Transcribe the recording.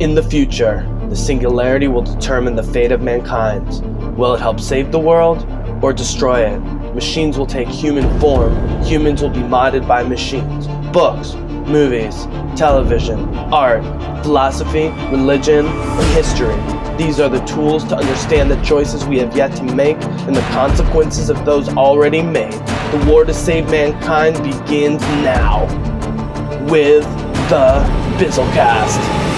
In the future, the singularity will determine the fate of mankind. Will it help save the world or destroy it? Machines will take human form, humans will be modded by machines. Books, movies, television, art, philosophy, religion, and history. These are the tools to understand the choices we have yet to make and the consequences of those already made. The war to save mankind begins now with the Bizzlecast.